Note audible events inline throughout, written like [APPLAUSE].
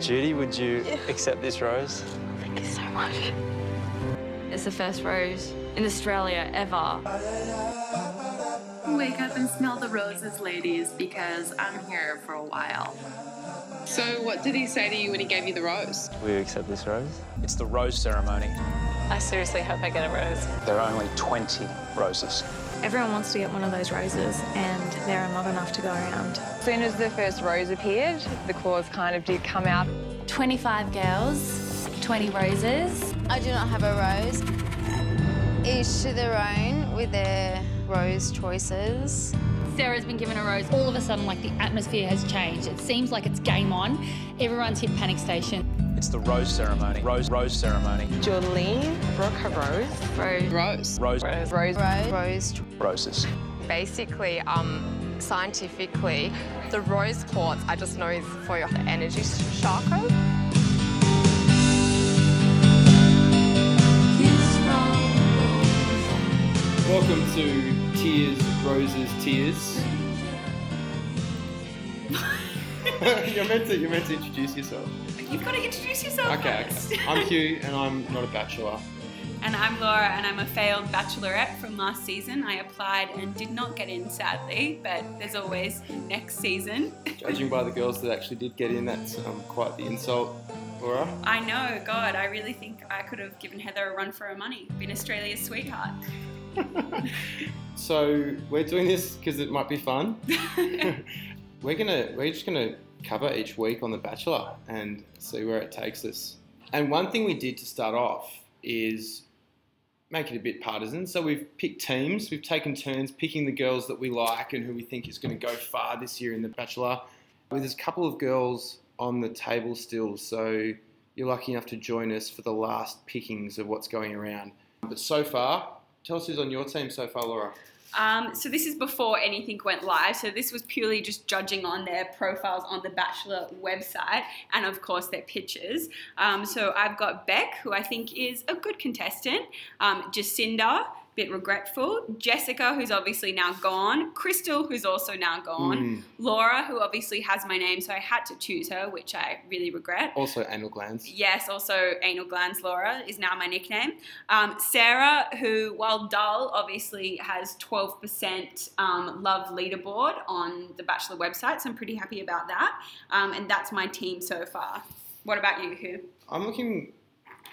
Judy, would you accept this rose? Thank you so much. It's the first rose in Australia ever. Wake up and smell the roses, ladies, because I'm here for a while. So, what did he say to you when he gave you the rose? Will you accept this rose? It's the rose ceremony. I seriously hope I get a rose. There are only 20 roses. Everyone wants to get one of those roses, and there are not enough to go around. As soon as the first rose appeared, the claws kind of did come out. 25 girls, 20 roses. I do not have a rose. Each to their own with their rose choices. Sarah's been given a rose. All of a sudden, like the atmosphere has changed. It seems like it's game on. Everyone's hit panic station. It's the rose ceremony. Rose, rose ceremony. Jolene broke her rose. Rose. Rose. Rose, Rose. Rose. Rose. Rose. roses. Basically, um, scientifically, the rose quartz I just know is for your energy chakra. Welcome to Tears, Roses, Tears. [LAUGHS] you're meant to. You're meant to introduce yourself. You've got to introduce yourself Okay. okay. I'm [LAUGHS] Hugh, and I'm not a bachelor. And I'm Laura, and I'm a failed bachelorette from last season. I applied and did not get in, sadly, but there's always next season. [LAUGHS] Judging by the girls that actually did get in, that's um, quite the insult, Laura. I know, God, I really think I could have given Heather a run for her money, been Australia's sweetheart. So we're doing this because it might be fun. we're gonna. We're just gonna cover each week on The Bachelor and see where it takes us. And one thing we did to start off is make it a bit partisan. So we've picked teams. We've taken turns picking the girls that we like and who we think is going to go far this year in The Bachelor. There's a couple of girls on the table still, so you're lucky enough to join us for the last pickings of what's going around. But so far, tell us who's on your team so far, Laura. Um, so this is before anything went live. So this was purely just judging on their profiles on the Bachelor website and of course their pictures. Um, so I've got Beck, who I think is a good contestant. Um, Jacinda, bit regretful. Jessica, who's obviously now gone. Crystal, who's also now gone. Mm. Laura, who obviously has my name, so I had to choose her, which I really regret. Also, anal glands. Yes, also anal glands Laura is now my nickname. Um, Sarah, who, while dull, obviously has 12% um, love leaderboard on the Bachelor website, so I'm pretty happy about that. Um, and that's my team so far. What about you, Hugh? I'm looking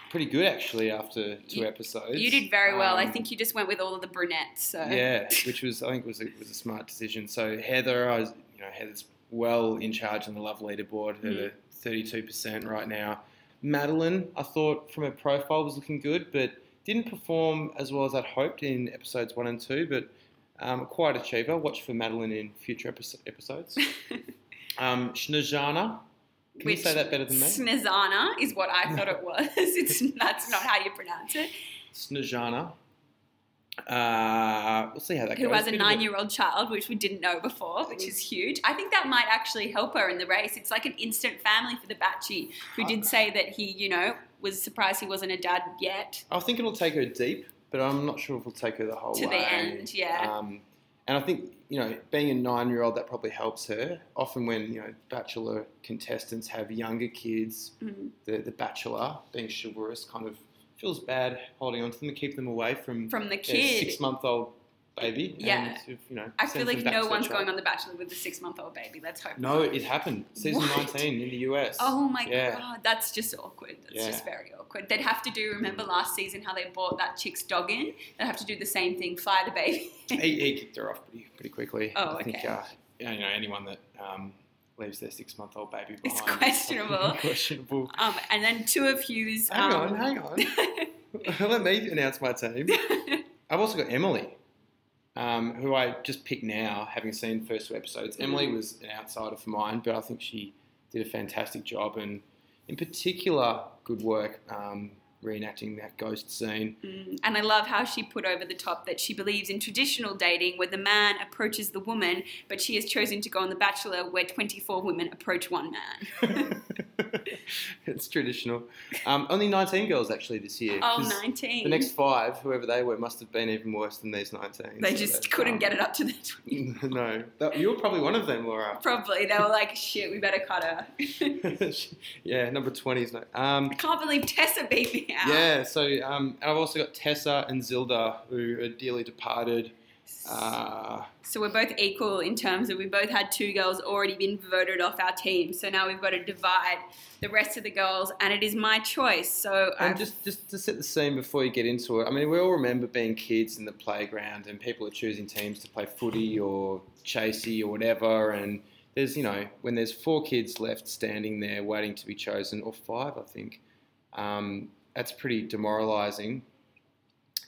pretty good actually after two You- episodes. You did very well. I Um, think you just went with all of the brunettes. So Yeah, [LAUGHS] which was I think was a, was a smart decision. So Heather, I was, you know Heather's well in charge on the love leaderboard. Mm. Her thirty-two percent right now. Madeline, I thought from her profile was looking good, but didn't perform as well as I'd hoped in episodes one and two. But um, quite achiever. Watch for Madeline in future epi- episodes. [LAUGHS] um, Snezana, can you say that better than me? Snezana is what I thought it was. [LAUGHS] It's [LAUGHS] that's not how you pronounce it. Snezana. Uh, we'll see how that Who goes. has a Bit nine-year-old child, which we didn't know before, which is huge. I think that might actually help her in the race. It's like an instant family for the Batchy, who did say that he, you know, was surprised he wasn't a dad yet. I think it'll take her deep, but I'm not sure if it'll take her the whole way To the end, yeah. Um, and I think you know, being a nine-year-old, that probably helps her. Often, when you know, bachelor contestants have younger kids, Mhm. the the bachelor being chivalrous kind of feels bad holding on to them and keep them away from From the kid. six-month-old baby. Yeah. and, if, you know, I feel like no one's going on The Bachelor with a six-month-old baby. Let's hope. No, not. it happened. Season What? 19 in the US. Oh my Yeah. god, that's just awkward. That's Yeah. just very awkward. They'd have to do. Remember last season how they brought that chick's dog in? They'd have to do the same thing. Fly the baby. [LAUGHS] he, he kicked her off pretty pretty quickly. Oh, I think okay. uh, you know anyone that um, leaves their six month old baby behind. It's questionable. [LAUGHS] questionable. Um, and then two of Hugh's. Hang um, on, hang on. [LAUGHS] Let me announce my team. I've also got Emily, um, who I just picked now, having seen the first two episodes. Emily Mm. was an outsider for mine, but I think she did a fantastic job, and in particular, good work um, reenacting that ghost scene. Mm, And I love how she put over the top that she believes in traditional dating where the man approaches the woman, but she has chosen to go on The Bachelor where 24 women approach one man. [LAUGHS] [LAUGHS] [LAUGHS] it's traditional. Um, only 19 girls actually this year. Oh, 'cause 19. The next five, whoever they were, must have been even worse than these 19. They so just couldn't um, get it up to the 20. [LAUGHS] no, that, you were probably one of them, Laura. Probably. They were like, shit, we better cut her. [LAUGHS] yeah, number 20 is no. Um, I can't believe Tessa beat me out. yeah, so um, and I've also got Tessa and Zilda, who are dearly departed. Uh, So we're both equal in terms of we both had two girls already been voted off our team. So now we've got to divide the rest of the girls, and it is my choice. So And I've- just, just to set the scene before you get into it, I mean, we all remember being kids in the playground and people are choosing teams to play footy or chasey or whatever. And there's, you know, when there's four kids left standing there waiting to be chosen, or five, I think, um, that's pretty demoralising.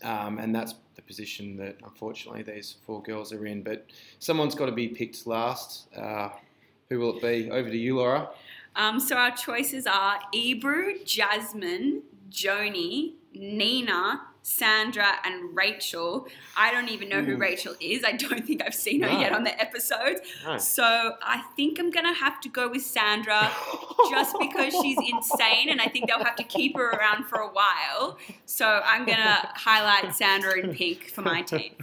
Um, and that's the position that unfortunately these four girls are in. But someone's got to be picked last. Uh, who will it be? Over to you, Laura. Um, so our choices are Ebru, Jasmine, Joni, Nina, Sandra, and Rachel. I don't even know who Rachel is. I don't think I've seen her No. yet on the episodes. No. So I think I'm gonna have to go with Sandra just because she's [LAUGHS] insane and I think they'll have to keep her around for a while. So I'm gonna highlight Sandra in pink for my team.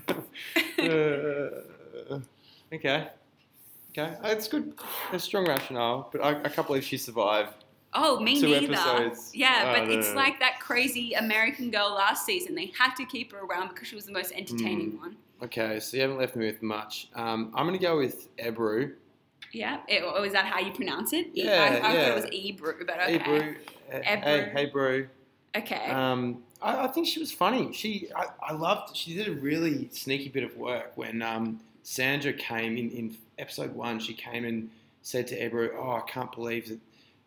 Uh, okay. Okay. It's good. A strong rationale, but I, I can't believe she survived. Oh, me Two neither. episodes. Yeah, Oh, but no, it's no. like that crazy American girl last season. They had to keep her around because she was the most entertaining Hmm. one. Okay, so you haven't left me with much. Um, I'm going to go with Ebru. Yeah, it, or is that how you pronounce it? Yeah, I, I thought yeah. it was Ebru, but okay. Ebru. Hey, Ebru. hey, Bru. Okay. Um, I, I think she was funny. She, I, I loved. She did a really sneaky bit of work when um, Sandra came in in episode one. She came and said to Ebru, "Oh, I can't believe that."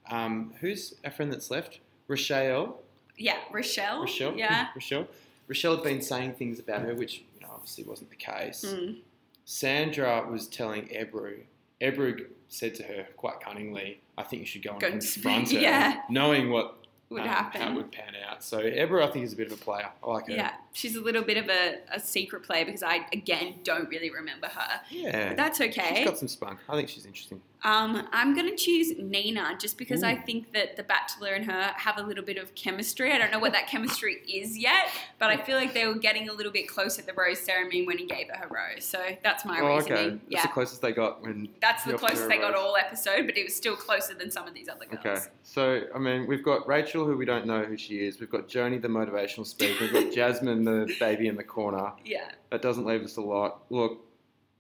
Um, who's a friend that's left? Rochelle. yeah, Rochelle. Rochelle. Yeah. Rochelle. Rochelle had been saying things about her, which you know, obviously wasn't the case. Mm. Sandra was telling Ebru. Ebru said to her quite cunningly, "I think you should go and Go and confront her," yeah. knowing what Would um, happen. how it would pan out. So Ebru, I think, is a bit of a player. I like her. Yeah, she's a little bit of a, a secret player because I, again, don't really remember her. Yeah. But that's okay. She's got some spunk. I think she's interesting. Um, I'm going to choose Nina just because I think that The Bachelor and her have a little bit of chemistry. I don't know what that chemistry [LAUGHS] is yet, but I feel like they were getting a little bit close at the rose ceremony when he gave her her rose. So that's my oh, reasoning. okay. That's Yeah. the closest they got when. That's the closest they got all episode, but it was still closer than some of these other girls. Okay, so I mean, we've got Rachel, who we don't know who she is. We've got Joni, the motivational speaker. We've got [LAUGHS] Jasmine, the baby in the corner. Yeah. That doesn't leave us a lot. Look,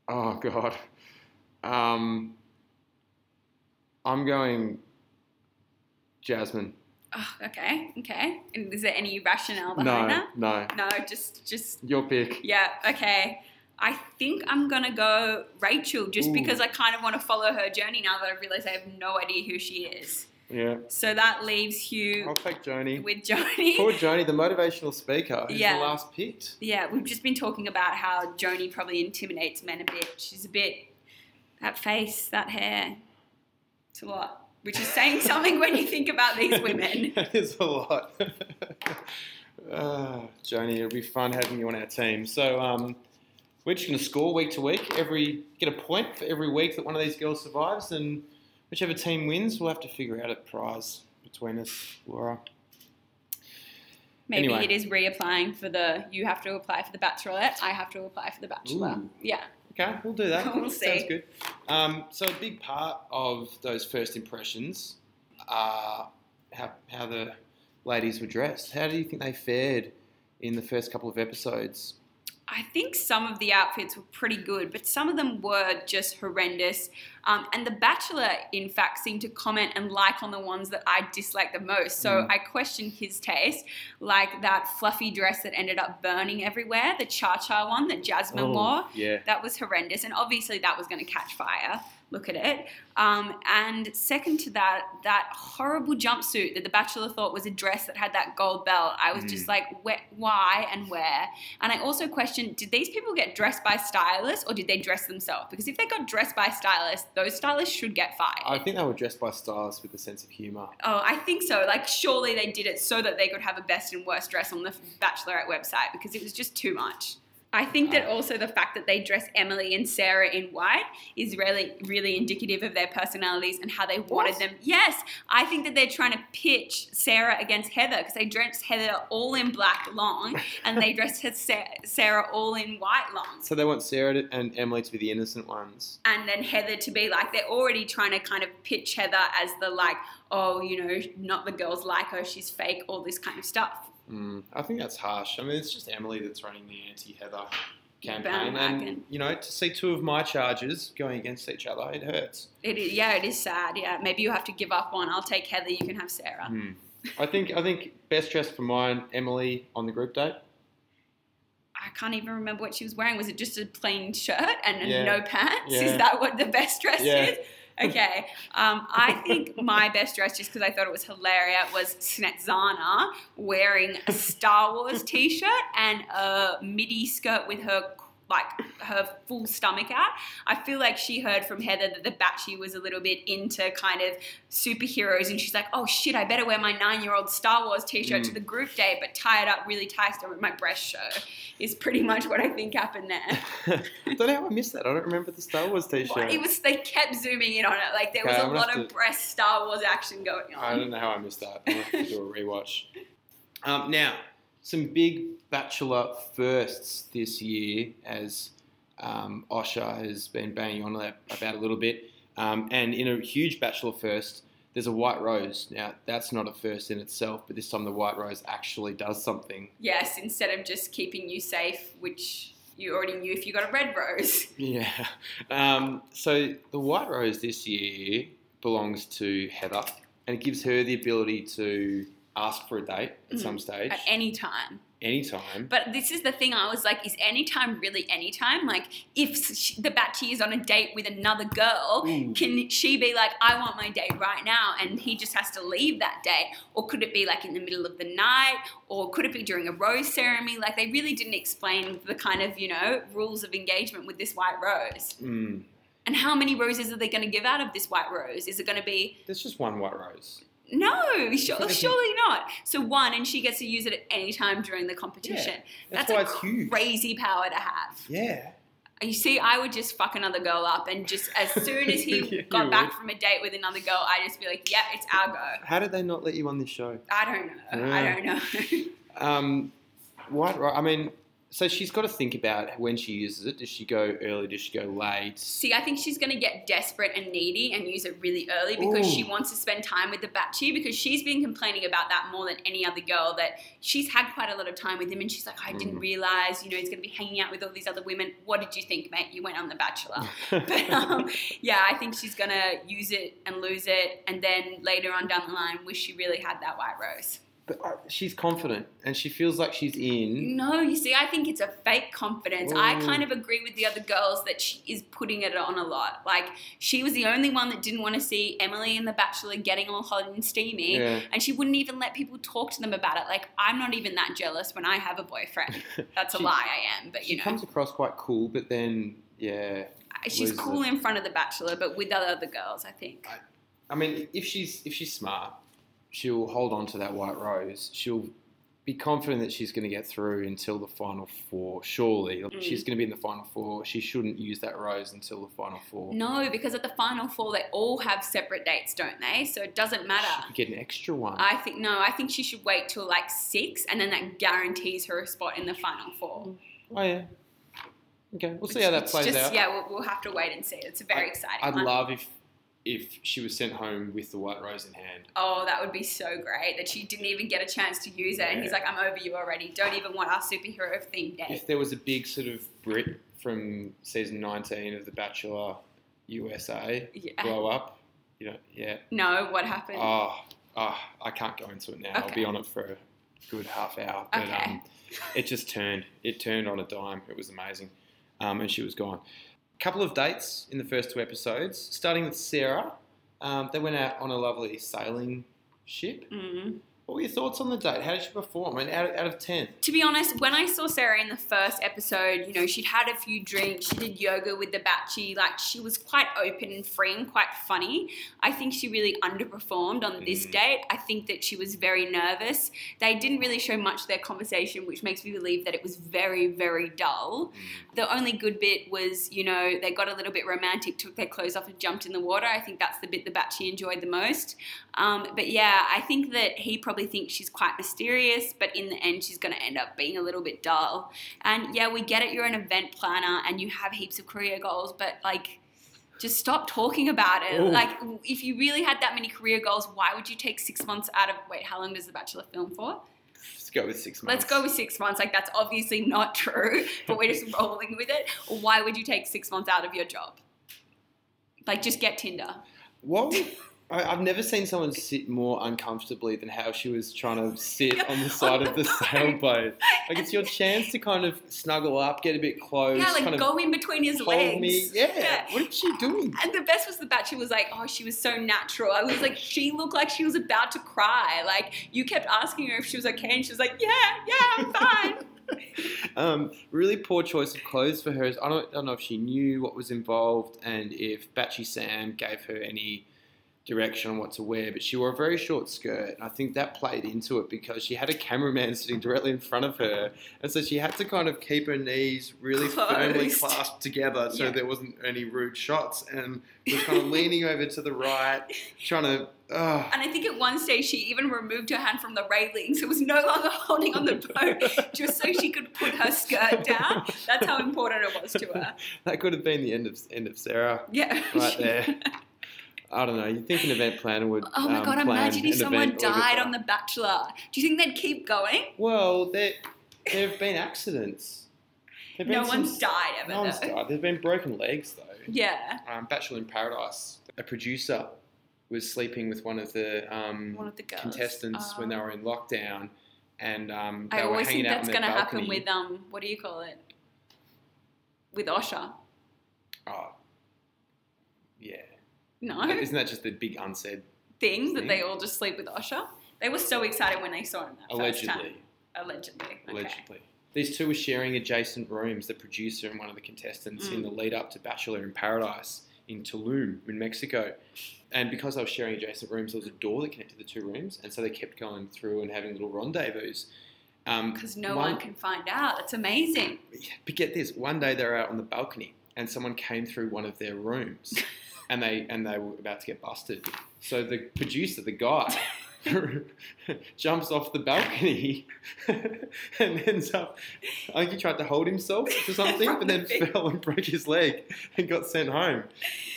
oh god, um, I'm going Jasmine. Oh, okay. Okay. And is there any rationale No, behind that? no, No, just just your pick. yeah. Okay. I think I'm gonna go Rachel just Ooh. because I kind of want to follow her journey now that I realize I have no idea who she is. Yeah, So that leaves Hugh I'll take Joni. with Joni. Poor Joni, the motivational speaker, who's Yeah. the last picked. Yeah, we've just been talking about how Joni probably intimidates men a bit. She's a bit that face, that hair. It's a lot. Which is saying [LAUGHS] something when you think about these women. [LAUGHS] that is a lot. uh, [LAUGHS] Joni, it'll be fun having you on our team. So um, we're just going to score week to week. Every get a point for every week that one of these girls survives, and whichever team wins, we'll have to figure out a prize between us, Laura. Maybe Anyway. it is reapplying for the you have to apply for the bachelorette, I have to apply for the bachelor. Ooh. Yeah. Okay, we'll do that. [LAUGHS] We'll Sounds see. good. Um, so a big part of those first impressions are how, how the ladies were dressed. How do you think they fared in the first couple of episodes? I think some of the outfits were pretty good, but some of them were just horrendous. Um, and The Bachelor, in fact, seemed to comment and like on the ones that I disliked the most. So Mm. I questioned his taste, like that fluffy dress that ended up burning everywhere, the cha cha one that Jasmine Oh, wore. yeah. That was horrendous. And obviously, that was going to catch fire. Look at it. Um, and second to that, that horrible jumpsuit that The Bachelor thought was a dress that had that gold belt. I was just Mm. like, why and where? And I also questioned, did these people get dressed by stylists or did they dress themselves? Because if they got dressed by stylists, those stylists should get fired. I think they were dressed by stylists with a sense of humour. Oh, I think so. Like, surely they did it so that they could have a best and worst dress on the Bachelorette website because it was just too much. I think that also the fact that they dress Emily and Sarah in white is really, really indicative of their personalities and how they wanted them. Yes, I think that they're trying to pitch Sarah against Heather because they dress Heather all in black long and they [LAUGHS] dress her Sa- Sarah all in white long. So they want Sarah to, and Emily to be the innocent ones. And then Heather to be like, they're already trying to kind of pitch Heather as the like, oh, you know, not the girls like her, she's fake, all this kind of stuff. Mm, I think that's harsh. I mean, it's just Emily that's running the anti-Heather campaign, and you know, to see two of my charges going against each other, it hurts. It is, yeah, it is sad. Yeah, maybe you have to give up one. I'll take Heather. You can have Sarah. Hmm. I think I think best dressed for mine, Emily on the group date. I can't even remember what she was wearing. Was it just a plain shirt and Yeah. no pants? Yeah. Is that what the best dress Yeah. is? Okay. Um, I think my best dress, just because I thought it was hilarious, was Snezana wearing a Star Wars t-shirt and a midi skirt with her like her full stomach out. I feel like she heard from Heather that the Batchy was a little bit into kind of superheroes, and she's like, "Oh shit, I better wear my nine-year-old Star Wars T-shirt to Mm. the group date, but tie it up really tight so my breast show." Is pretty much what I think happened there. I [LAUGHS] don't know how I missed that. I don't remember the Star Wars T-shirt. It was they kept zooming in on it, like there was Okay, a lot of to- breast Star Wars action going on. I don't know how I missed that. I'm gonna have to do a [LAUGHS] rewatch. Um, now, some big Bachelor firsts this year, as um, Osher has been banging on about a little bit. Um, and in a huge Bachelor first, there's a white rose. Now, that's not a first in itself, but this time the white rose actually does something. Yes, instead of just keeping you safe, which you already knew if you got a red rose. [LAUGHS] Yeah. Um, so the white rose this year belongs to Heather, and it gives her the ability to ask for a date at some stage, At any time. anytime. But this is the thing. I was like, is anytime really anytime? Like, if sh- the Batchy is on a date with another girl, Ooh. can she be like, I want my date right now, and he just has to leave that date? Or could it be like in the middle of the night? Or could it be during a rose ceremony? Like, they really didn't explain the kind of, you know, rules of engagement with this white rose. Mm. And how many roses are they going to give out of this white rose? Is it going to be There's just one white rose. No, sure, surely not. So one, and she gets to use it at any time during the competition. that's That's, why a huge. crazy power to have. Yeah. You see, I would just fuck another girl up, and just as soon as he [LAUGHS] You got would. back from a date with another girl, I just be like, "Yeah, it's our go." How did they not let you on this show? I don't know. I don't know. [LAUGHS] Um, rose. I mean, so she's got to think about when she uses it. Does she go early? Does she go late? see, I think she's gonna get desperate and needy and use it really early because she wants to spend time with the Batchy because she's been complaining about that more than any other girl. That she's had quite a lot of time with him, and she's like, "I didn't Mm. realize, you know, he's gonna be hanging out with all these other women." What did you think, mate? You went on The Bachelor. [LAUGHS] but um, yeah, I think she's gonna use it and lose it, and then later on down the line, wish she really had that white rose. But uh, she's confident and she feels like she's in. No, you see, I think it's a fake confidence. I kind of agree with the other girls that she is putting it on a lot. Like she was the only one that didn't want to see Emily and The Bachelor getting all hot and steamy, Yeah. and she wouldn't even let people talk to them about it. Like I'm not even that jealous when I have a boyfriend. [LAUGHS] That's a lie, I am. But you know, comes across quite cool, but then yeah. she's cool in front of The Bachelor, but with other other girls, I think. I mean, if she's if she's smart, she'll hold on to that white rose. She'll be confident that she's going to get through until the final four. Surely, Mm. she's going to be in the final four. She shouldn't use that rose until the final four. No, because at the final four, they all have separate dates, don't they? So it doesn't matter. She get an extra one. I think no. I think she should wait till like six, and then that guarantees her a spot in the final four. oh yeah. Okay, we'll see how that plays just, out. Yeah, we'll, we'll have to wait and see. It's a very exciting I'd one. love if if she was sent home with the white rose in hand. oh, that would be so great that she didn't even get a chance to use it, and he's like, "I'm over you already. Don't even want our superhero themed day." If there was a big sort of Brit from season 19 of The Bachelor USA Yeah. blow up, you know, yeah. No, what happened? Oh, oh, I can't go into it now. I'll be on it for a good half hour. But Okay. um, it just turned. It turned on a dime. It was amazing. Um, and she was gone. Couple of dates in the first two episodes, starting with Sarah. Um, they went out on a lovely sailing ship. Mm. What were your thoughts on the date? How did she perform? Mean, out, out of 10. To be honest, when I saw Sarah in the first episode, you know, she'd had a few drinks, she did yoga with the Batchy, like she was quite open and free and quite funny. I think she really underperformed on this date. I think that she was very nervous. They didn't really show much of their conversation, which makes me believe that it was very, very dull. The only good bit was, you know, they got a little bit romantic, took their clothes off and jumped in the water. I think that's the bit the Batchy enjoyed the most. Um, but yeah, I think that he probably thinks she's quite mysterious, but in the end, she's going to end up being a little bit dull. And yeah, we get it, you're an event planner and you have heaps of career goals, but like, just stop talking about it. Ooh. Like, if you really had that many career goals, why would you take six months out of? Wait, how long does The Bachelor film for? Let's go with six months. Let's go with six months. Like, that's obviously not true, [LAUGHS] but we're just [LAUGHS] rolling with it. Why would you take six months out of your job? Like, just get Tinder. What? I, I've never seen someone sit more uncomfortably than how she was trying to sit on the [LAUGHS] side of the [LAUGHS] sailboat. Like it's your [LAUGHS] chance to kind of snuggle up, get a bit close, Yeah, like kind of go in between his legs. me. Yeah. What is she doing? And the best was the Bachelor was like, oh, she was so natural. I was like, she looked like she was about to cry. Like you kept asking her if she was okay, and she was like, yeah, yeah, I'm fine. Um, really poor choice of clothes for her. I don't, I don't know if she knew what was involved and if Batchy Sam gave her any direction on what to wear, but she wore a very short skirt. And I think that played into it because she had a cameraman sitting directly in front of her. And so she had to kind of keep her knees really [LAUGHS] firmly clasped together so Yeah. there wasn't any rude shots and was kind of leaning over to the right, trying to. Uh, And I think at one stage she even removed her hand from the railing, so it was no longer holding on the boat, [LAUGHS] just so she could put her skirt down. That's how important it was to her. that could have been the end of end of Sarah Yeah. right there. [LAUGHS] I don't know. You think an event planner would? Oh my um, god! Imagine if someone died on The Bachelor. Do you think they'd keep going? Well, there there have been accidents. Been No some- one's died ever. No one's died. There's been broken legs though. Yeah. Um, Bachelor in Paradise. A producer was sleeping with one of the um, One of the girls. contestants when they Oh. were in lockdown, and um, they I were always think that's going to happen with um, what do you call it? With Osher. Oh, yeah. No Isn't that just the big unsaid? thing that they all just sleep with Osher. They were so excited when they saw him that first time. Allegedly. Allegedly. Okay. Allegedly. These two were sharing adjacent rooms, the producer and one of the contestants, in Mm. the lead up to Bachelor in Paradise in Tulum, in Mexico. And because they were sharing adjacent rooms, there was a door that connected the two rooms, and so they kept going through and having little rendezvous. Um, Because no one can find out. It's amazing. But get this: one day they're out on the balcony, and someone came through one of their rooms, [LAUGHS] and they and they were about to get busted. So the producer, the guy, [LAUGHS] jumps off the balcony [LAUGHS] and ends up. I think he tried to hold himself or [LAUGHS] something, but then fell and broke his leg and got sent home.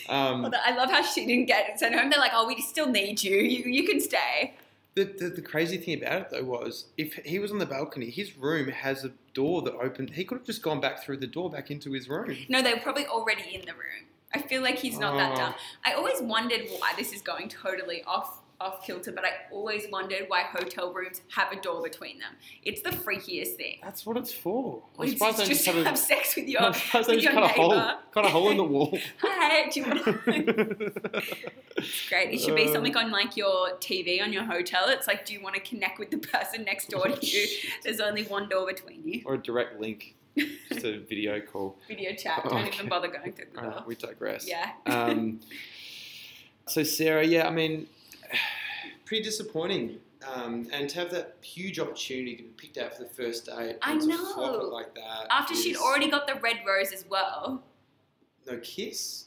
Um, I love how she didn't get sent home. They're like, oh, we still need you. You, you can stay. The, the, the crazy thing about it though was if he was on the balcony, his room has a door that opened. He could have just gone back through the door back into his room. No, they were probably already in the room. I feel like he's not that Oh. dumb. I always wondered why this is going totally off off kilter, but I always wondered why hotel rooms have a door between them. It's the freakiest thing. That's what it's for. I'm It's surprised they just just have a- sex with your, [LAUGHS] I'm surprised they with your cut a hole, neighbor. cut a hole in the wall. [LAUGHS] Hi, do you want to? [LAUGHS] It's great. It should be Uh. something on like your TV on your hotel. It's like, do you want to connect with the person next door to you? There's only one door between you. or a direct link, [LAUGHS] just a video call. Video chat. Don't Okay. even bother going through the door. right, we digress. Yeah. Um, so Sarah, yeah, I mean, [SIGHS] pretty disappointing. Um, and to have that huge opportunity to be picked out for the first date, I know. like that. After she'd already got the red rose as well. no kiss.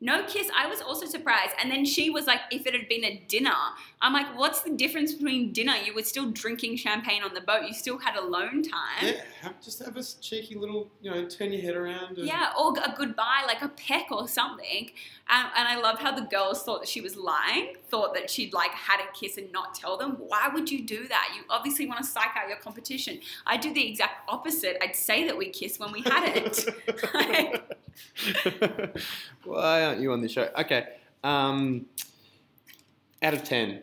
No kiss. I was also surprised. And then she was like, if it had been a dinner, I'm like, what's the difference between dinner? You were still drinking champagne on the boat. You still had alone time. Yeah, have, just have a cheeky little, you know, turn your head around. And, Yeah, or a goodbye, like a peck or something. And, and I loved how the girls thought that she was lying, thought that she'd like had a kiss and not tell them. Why would you do that? You obviously want to psych out your competition. I do the exact opposite. I'd say that we kissed when we hadn't. [LAUGHS] [LAUGHS] Why aren't you on the show? Okay. Um, out of 10,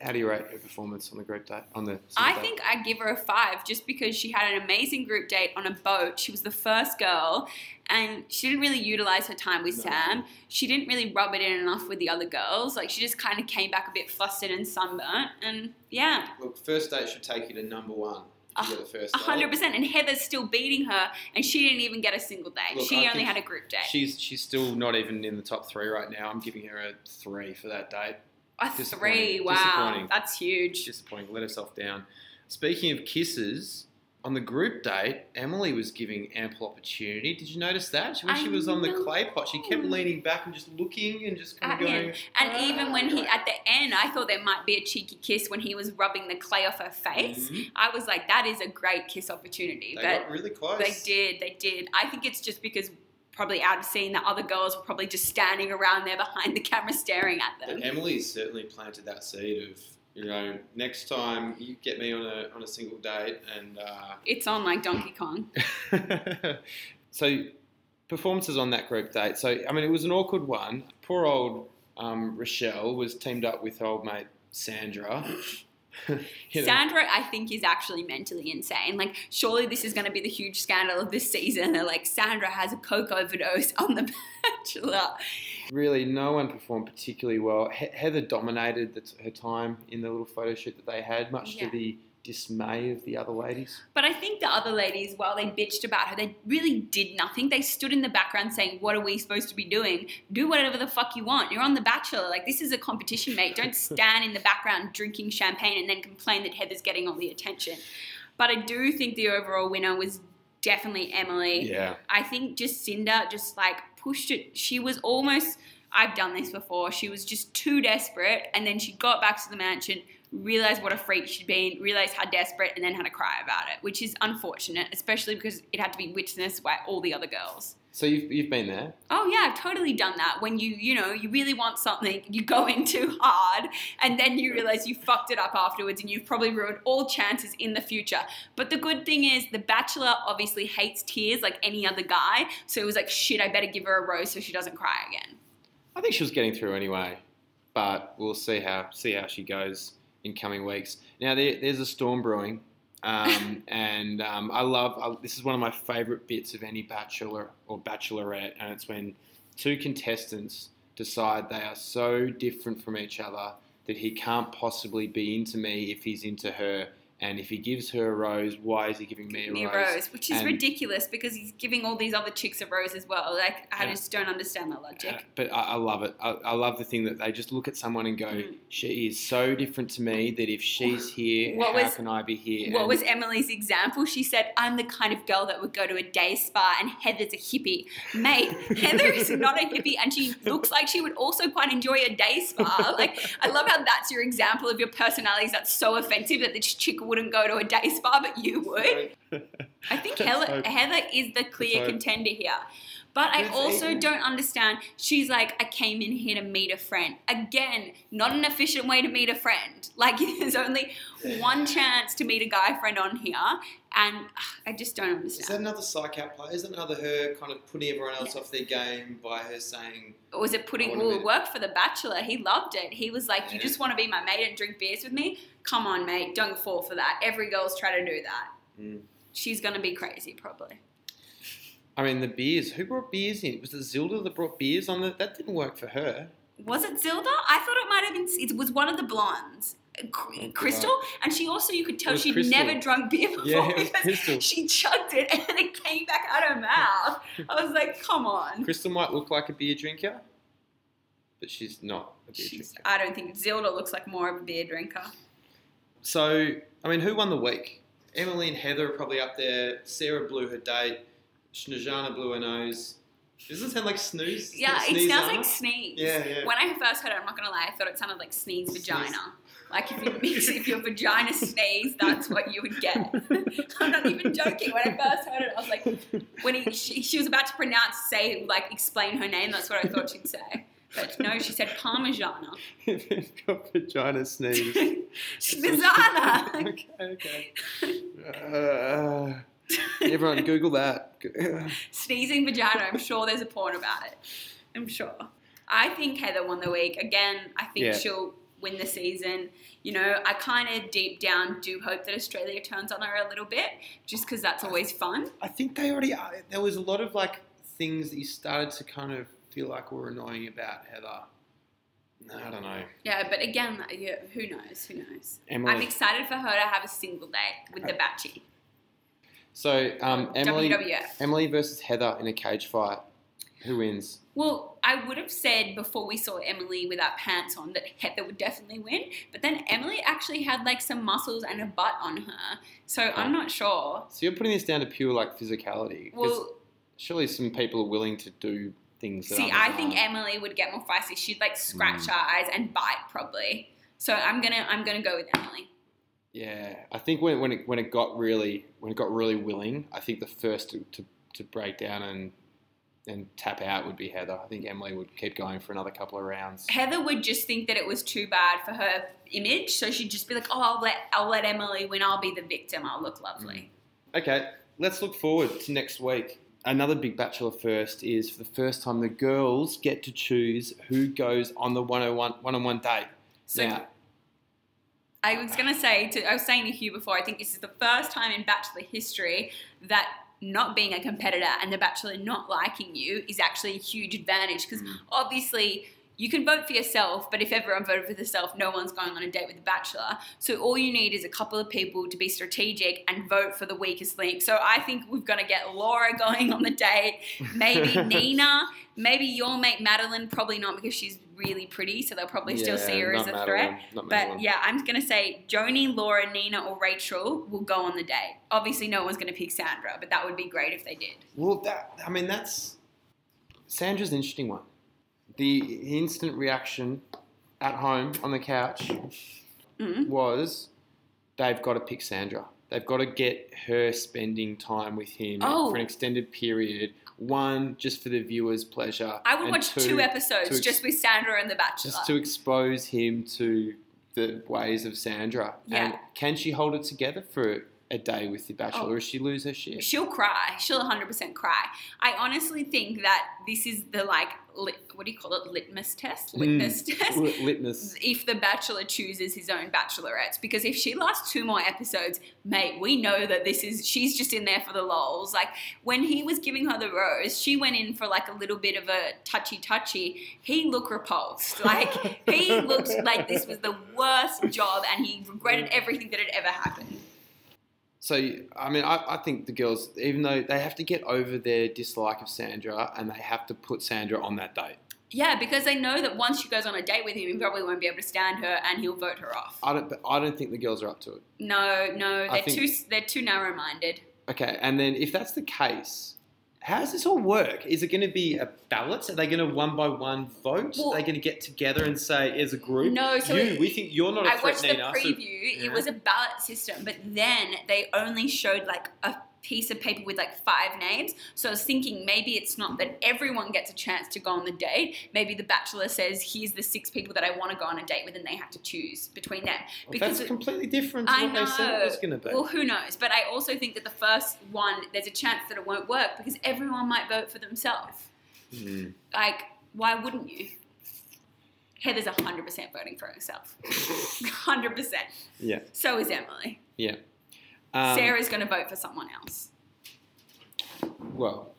How do you rate her performance on the group date? On the I date? think I give her a five just because she had an amazing group date on a boat. She was the first girl, and she didn't really utilize her time with Sam. She didn't really rub it in enough with the other girls. Like she just kind of came back a bit flustered and sunburnt. And yeah, Look, first date should take you to number one. If you get the first a hundred percent. And Heather's still beating her, and she didn't even get a single date. Look, she I only had a group date. She's she's still not even in the top three right now. I'm giving her a three for that date. a three. Wow, that's huge. Disappointing. Let herself down. Speaking of kisses, on the group date, Emily was giving ample opportunity. Did you notice that? When I she was on the clay pot, she kept leaning back and just looking and just kind of him. going. And even when he, at the end, I thought there might be a cheeky kiss when he was rubbing the clay off her face. Mhm. I was like, that is a great kiss opportunity. They but got really close. they did, they did. I think it's just because probably out of seeing the other girls were probably just standing around there behind the camera staring at them. But Emily's certainly planted that seed of, you know, next time you get me on a on a single date and. Uh, It's on like Donkey Kong. [LAUGHS] so performances on that group date. So I mean, it was an awkward one. Poor old um, Rochelle was teamed up with her old mate Sandra. [LAUGHS] You know, Sandra, I think, is actually mentally insane. Like, surely this is going to be the huge scandal of this season. They're like, Sandra has a coke overdose on The Bachelor. really, no one performed particularly well. He- Heather dominated the, her time in the little photo shoot that they had, much Yeah. to the dismay of the other ladies. But I think the other ladies, while they bitched about her, they really did nothing. They stood in the background saying, What are we supposed to be doing? Do whatever the fuck you want. You're on The Bachelor. Like, this is a competition, mate. Don't [LAUGHS] stand in the background drinking champagne and then complain that Heather's getting all the attention. But I do think the overall winner was definitely Emily. Yeah. I think Jacinda just like pushed it. She was almost, I've done this before, she was just too desperate. And then she got back to the mansion, realized what a freak she'd been, realize how desperate, and then had to cry about it, which is unfortunate, especially because it had to be witnessed by all the other girls. So you've, you've been there. Oh yeah, I've totally done that. When you, you know, you really want something, you go in too hard, and then you realize you fucked it up afterwards, and you've probably ruined all chances in the future. But the good thing is, The Bachelor obviously hates tears like any other guy, so it was like, shit, I better give her a rose so she doesn't cry again. I think she was getting through anyway, but we'll see how see how she goes in coming weeks. Now there, there's a storm brewing, um, [LAUGHS] and um, I love I, this is one of my favourite bits of any bachelor or bachelorette, and it's when two contestants decide they are so different from each other that he can't possibly be into me if he's into her. And if he gives her a rose, why is he giving me a Me a rose? rose, which is And- ridiculous because he's giving all these other chicks a rose as well. Like, I Yeah. just don't understand the logic. Uh, but I, I love it. I, I love the thing that they just look at someone and go, Mm. "She is so different to me that if she's here, What how was- can I be here?" What And was Emily's example? She said, I'm the kind of girl that would go to a day spa and Heather's a hippie. Mate, [LAUGHS] Heather is not a hippie and she looks like she would also quite enjoy a day spa. Like, I love how that's your example of your personalities that's so offensive that this chick wouldn't go to a day spa, but you would. [LAUGHS] I think Heather. Heather is the clear contender here. But I also don't understand. She's like, I came in here to meet a friend. Again, not an efficient way to meet a friend. [LAUGHS] Like, there's only one chance to meet a guy friend on here, and ugh, I just don't understand. Is that another psych out play? Is that another her kind of putting everyone else off their game by her saying, Or was it putting well, it worked for The Bachelor? He loved it. He was like, You just want to be my mate and drink beers with me? Come on, mate. Don't fall for that. Every girl's trying to do that. Mm. She's going to be crazy, probably. I mean, the beers. Who brought beers in? Was it Zilda that brought beers on? The, that didn't work for her. Was it Zilda? I thought it might have been. It was one of the blondes, Cr- oh, Crystal, and she also you could tell she'd Crystal. never drunk beer before Yeah, because Crystal. she chugged it and it came back out of her mouth. I was like, come on. Crystal might look like a beer drinker, but she's not a beer She's, drinker. I don't think Zilda looks like more of a beer drinker. So, I mean, who won the week? Emily and Heather are probably up there. Sarah blew her date. Snezana blew her nose. Doesn't it sound like snooze? Yeah, it Sneezana? sounds like sneeze. Yeah, yeah. When I first heard it, I'm not gonna lie, I thought it sounded like sneeze vagina. Like if you [LAUGHS] if your vagina sneeze, that's what you would get. [LAUGHS] I'm not even joking. When I first heard it, I was like, when he, she, she was about to pronounce, say, like explain her name. That's what I thought she'd say. But no, she said Parmigiana. [LAUGHS] They've got vagina sneeze. Snezana. okay, okay. Uh, everyone, Google that. [LAUGHS] Sneezing vagina. I'm sure there's a porn about it. I'm sure. I think Heather won the week. Again, I think Yeah. she'll win the season. You know, I kind of deep down do hope that Australia turns on her a little bit, just because that's always fun. I think they already are. There was a lot of like things that you started to kind of feel like were annoying about Heather. No, I don't know. Yeah, but again, yeah, who knows? Who knows? Emily. I'm excited for her to have a single date with the uh, Batchy. So um, Emily, WWF. Emily versus Heather in a cage fight. Who wins? Well, I would have said before we saw Emily without pants on that Heather would definitely win, but then Emily actually had like some muscles and a butt on her, so I'm not sure. So you're putting this down to pure like physicality. Well, surely some people are willing to do things. That see, I think aren't. Emily would get more feisty. She'd like scratch Mm. her eyes and bite probably. So I'm gonna I'm gonna go with Emily. Yeah, I think when, when it when it got really when it got really willing, I think the first to, to, to break down and and tap out would be Heather. I think Emily would keep going for another couple of rounds. Heather would just think that it was too bad for her image, so she'd just be like, "Oh, I'll let I'll let Emily win. I'll be the victim. I'll look lovely." Mm. Okay, let's look forward to next week. Another big Bachelor first is for the first time the girls get to choose who goes on the 101 one-on-one date. So- now, I was gonna say to I was saying to Hugh before, I think this is the first time in Bachelor history that not being a competitor and the Bachelor not liking you is actually a huge advantage because mm. obviously you can vote for yourself, but if everyone voted for themselves, no one's going on a date with the Bachelor. So all you need is a couple of people to be strategic and vote for the weakest link. So I think we're gonna get Laura going on the date, maybe [LAUGHS] Nina, maybe your mate Madeline, probably not because she's really pretty, so they'll probably still see her as a Madeline, threat. But yeah, I'm gonna say Joni, Laura, Nina, or Rachel will go on the date. Obviously, no one's gonna pick Sandra, but that would be great if they did. well, that I mean that's Sandra's an interesting one. The instant reaction at home on the couch Mhm. was they've got to pick Sandra. They've got to get her spending time with him Oh. for an extended period. One, just for the viewer's pleasure. I would watch two, episodes ex- just with Sandra and The Bachelor. just to expose him to the ways of Sandra. And Yeah. can she hold it together for a day with the Bachelor, Oh. she lose her shit? She'll cry. She'll 100% cry. I honestly think that this is the like, lit, what do you call it? Litmus test? Litmus Mm. test? Lit- litmus. If the Bachelor chooses his own Bachelorettes, because if she lasts two more episodes, mate, we know that this is she's just in there for the lols. Like when he was giving her the rose, she went in for like a little bit of a touchy touchy. He looked repulsed. Like he looked [LAUGHS] like this was the worst job, and he regretted everything that had ever happened. So, I mean, I, I think the girls, even though they have to get over their dislike of Sandra and they have to put Sandra on that date. Yeah, because they know that once she goes on a date with him, he probably won't be able to stand her, and he'll vote her off. I don't, but I don't think the girls are up to it. No, no, they're think- too they're too narrow minded. Okay, and then if that's the case, how does this all work? Is it going to be a ballot? Are they going to one by one vote? Well- are they going to get together and say, as a group, No, so you, it- we think you're not a I threat, watched the Nina. so- preview. Yeah. It was a ballot system, but then they only showed like a piece of paper with like five names. So I was thinking maybe it's not that everyone gets a chance to go on the date. Maybe the bachelor says, "Here's the six people that I want to go on a date with," and they have to choose between them. Well, that's completely different to I what they said it know. was going to be. Well, who knows? But I also think that the first one, there's a chance that it won't work because everyone might vote for themselves. Hmm. Like, why wouldn't you? Heather's 100% voting for herself. [LAUGHS] 100%. Yeah, So is Emily. yeah. Um, Sarah's going to vote for someone else Well,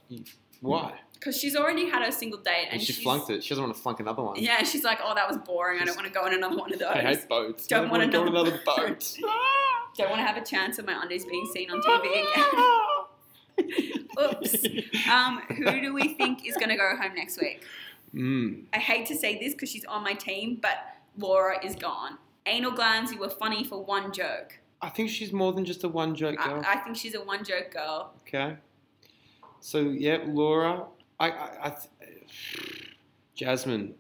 why? because she's already had her single date and she flunked it. She doesn't want to flunk another one. Yeah, she's like, oh, that was boring. I don't want to go on another one of those. I hate boats. Don't I want wanna go on another boat. [LAUGHS] Don't want to have a chance of my undies being seen on TV again. [LAUGHS] Oops. Um, who do we think is going to go home next week? Mm. I hate to say this because she's on my team, but Laura is gone. Anal glands, you were funny for one joke. I think she's more than just a one joke girl. I, I think she's a one joke girl. Okay. So yeah, Laura. I, I, I Jasmine.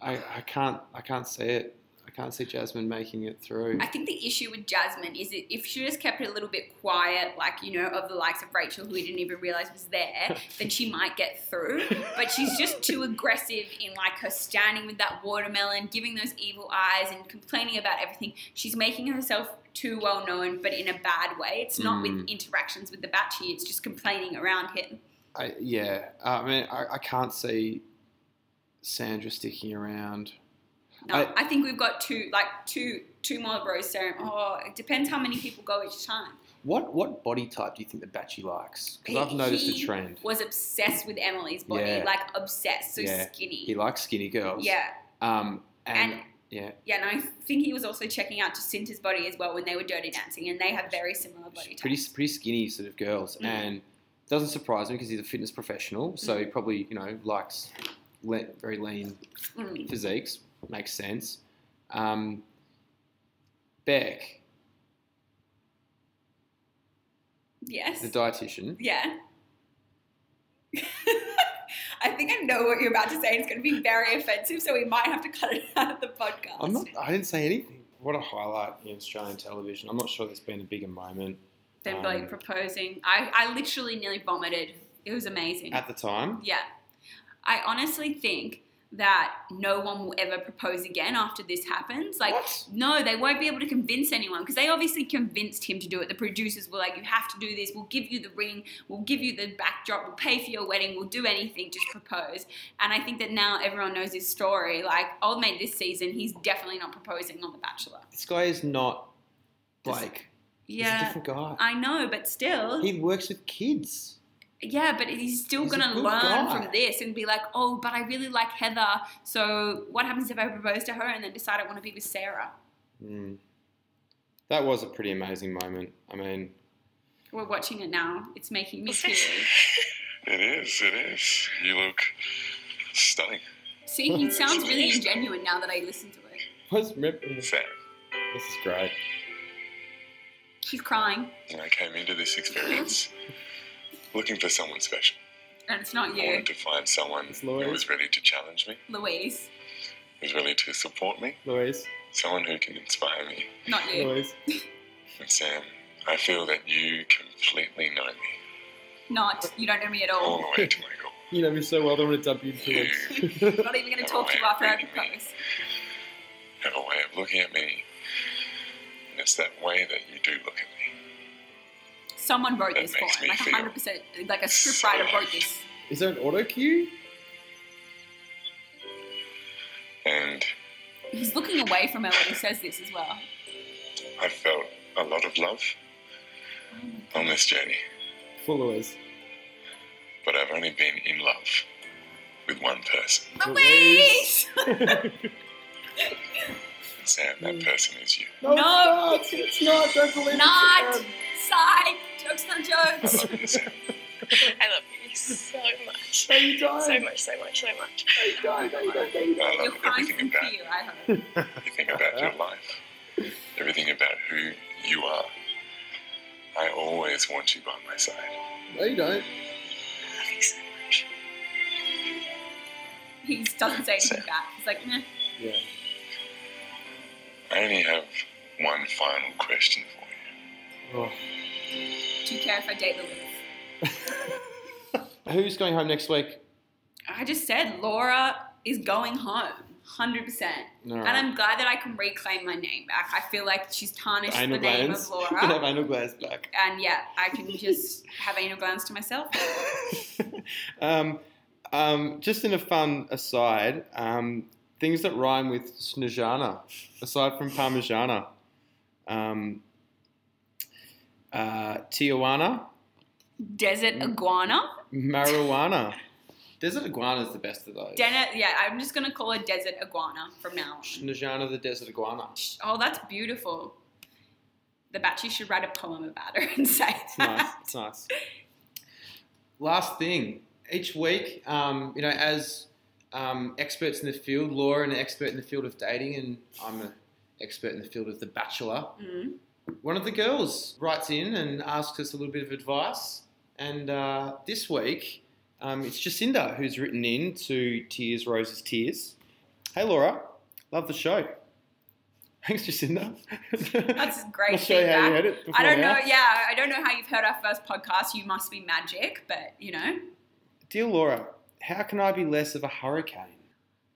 I, I can't I can't see it. I can't see Jasmine making it through. I think the issue with Jasmine is that if she just kept it a little bit quiet, like, you know, of the likes of Rachel, who we didn't even realize was there, [LAUGHS] then she might get through. But she's just too aggressive in, like, her standing with that watermelon, giving those evil eyes, and complaining about everything. She's making herself too well known, but in a bad way. It's not with Mm. interactions with the Batchy, it's just complaining around him. I, yeah. I mean, I, I can't see Sandra sticking around. No, I- I, think we've got two, like two, two more rose ceremony. Oh, it depends how many people go each time. What what body type do you think the Batchy likes? Because I've noticed a trend. Was obsessed with Emily's body, Yeah. like obsessed, so Yeah. skinny. He likes skinny girls. yeah, Um, and, And- yeah, yeah, and I think he was also checking out Jacinta's body as well when they were dirty dancing, and they have very similar body types. pretty pretty skinny sort of girls, Mm. and doesn't surprise me because he's a fitness professional, so Mm. he probably you know likes le- very lean Mm. physiques. Makes sense. Um, Beck, Yes. the dietitian. Yeah. [LAUGHS] I think I know what you're about to say. It's going to be very offensive, so we might have to cut it out of the podcast. I'm not. I didn't say anything. What a highlight in Australian television. I'm not sure there's been a bigger moment Them um, like proposing. I, I literally nearly vomited. It was amazing. at the time. yeah. I honestly think that no one will ever propose again after this happens. Like, What? no, they won't be able to convince anyone because they obviously convinced him to do it. The producers were like, you have to do this. We'll give you the ring. We'll give you the backdrop. We'll pay for your wedding. We'll do anything. Just propose. And I think that now everyone knows his story. Like, Old Mate this season, he's definitely not proposing on The Bachelor. This guy is not. He's a Yeah. different guy. I know, but still. He works with kids. Yeah, but he's still He's gonna learn guy. from this and be like, oh, but I really like Heather. So what happens if I propose to her and then decide I want to be with Sarah? Mm. That was a pretty amazing moment. I mean, We're watching it now. It's making me [LAUGHS] teary. It is, it is. You look stunning. See, he sounds really ingenuine now that I listen to it. what's rip- this Sarah. is great. She's crying, And I came into this experience [LAUGHS] looking for someone special. and it's not you. I you, wanted to find someone It's who was ready to challenge me, Louise. who's ready to support me, Louise, someone who can inspire me. Not you. Louise. [LAUGHS] And Sam, I feel that you completely know me, Not. You don't know me at all all. the way to my goal. [LAUGHS] You know me so well. I don't want to dump you into it. [LAUGHS] Not even going to talk to you after I propose. have a way of looking at me, and it's that way that you do look at me. Someone wrote That this for him. Like feel 100%. Like a scriptwriter wrote this. Is there an auto cue? And He's looking away from her when he says this as well. I felt a lot of love oh on this journey, For Louise. but I've only been in love with one person. Louise! Sam, that [LAUGHS] person is you. No, No. it's not. It's not. Don't believe it, Sam. Side! Jokes not jokes! love you, Sam. I love you [LAUGHS] so much. No, you don't. So much, so much, so much. No, you don't. No, you don't. No, you I don't. You're love crying everything from about fear, I hope. everything about your life, everything about who you are. I always want you by my side. No, you don't. I love you so much. He doesn't say anything back. He's like, meh. Yeah. I only have one final question for you. Oh. You care if I date Louise? [LAUGHS] Who's going home next week? I just said Laura is going home. 100%. All right. And I'm glad that I can reclaim my name back. I feel like she's tarnished Anal the name glands. of [LAUGHS] Laura. You can have anal glands back. and yeah, I can just have anal glands to myself. [LAUGHS] um, um, just in a fun aside, um, things that rhyme with Snezana, aside from Parmigiana. Um, uh, Tijuana, Desert iguana? marijuana. Desert iguana is the best of those. Den- yeah, I'm just going to call her Desert iguana from now on. Snezana the desert iguana. Oh, that's beautiful. The Batchy should write a poem about her [LAUGHS] and say It's nice. It's nice. Last thing, each week, um, you know, as um, experts in the field, Laura, and an expert in the field of dating, and I'm an expert in the field of The Bachelor. Mm. One of the girls writes in and asks us a little bit of advice. And uh, this week, um, it's Jacinda who's written in to Tears, Roses, Tears. Hey, Laura, love the show. Thanks, Jacinda. That's [LAUGHS] great I'll show you how you feedback. heard it. I don't before know. Yeah, I don't know how you've heard our first podcast. You must be magic, but you know. Dear Laura, how can I be less of a hurricane?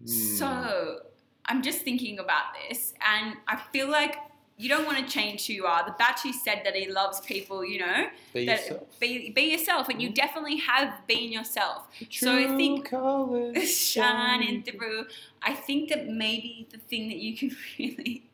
Hmm. So I'm just thinking about this, and I feel like you don't want to change who you are. The Batchy said that he loves people, you know. Be that yourself. Mm-hmm. Be, be yourself, and you definitely have been yourself. So I think [LAUGHS] shining through. I think that maybe the thing that you can [LAUGHS] really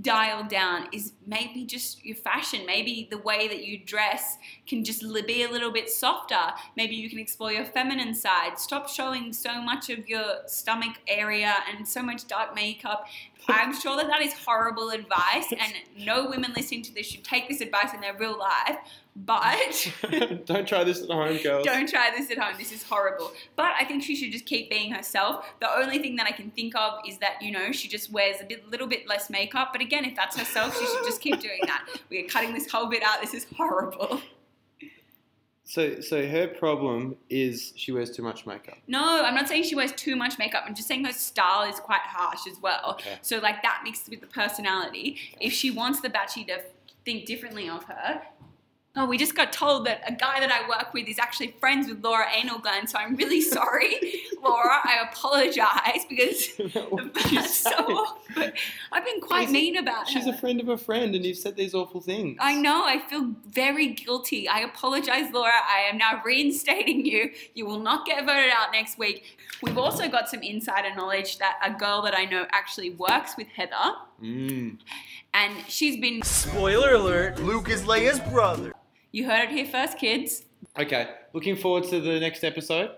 dial down is maybe just your fashion. Maybe the way that you dress can just be a little bit softer. Maybe you can explore your feminine side. Stop showing so much of your stomach area and so much dark makeup. [LAUGHS] I'm sure that that is horrible advice, and no women listening to this should take this advice in their real life. But [LAUGHS] Don't try this at home, girls. don't try this at home. This is horrible. But I think she should just keep being herself. The only thing that I can think of is that, you know, she just wears a bit, little bit less makeup. But again, if that's herself, she should just keep doing that. [LAUGHS] We are cutting this whole bit out. This is horrible. So, so her problem is she wears too much makeup. No, I'm not saying she wears too much makeup. I'm just saying her style is quite harsh as well. Okay. So, like, that mixed with the personality. If she wants the Batchy to think differently of her, Oh, we just got told that a guy that I work with is actually friends with Laura Anal-Glenn, so I'm really [LAUGHS] sorry, Laura. I apologise because [LAUGHS] that's [LAUGHS] so awkward. I've been quite She's a- mean about it. She's her. a friend of a friend, and you've said these awful things. I know, I feel very guilty. I apologize, Laura. I am now reinstating you. You will not get voted out next week. We've also got some insider knowledge that a girl that I know actually works with Heather, Mm. and she's been. Spoiler alert: Luke is Leia's brother. You heard it here first, kids. Okay, looking forward to the next episode.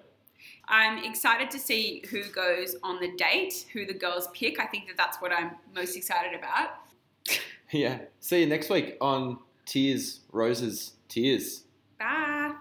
I'm excited to see who goes on the date, who the girls pick. I think that that's what I'm most excited about. [LAUGHS] Yeah. See you next week on Tears, Roses, Tears. Bye.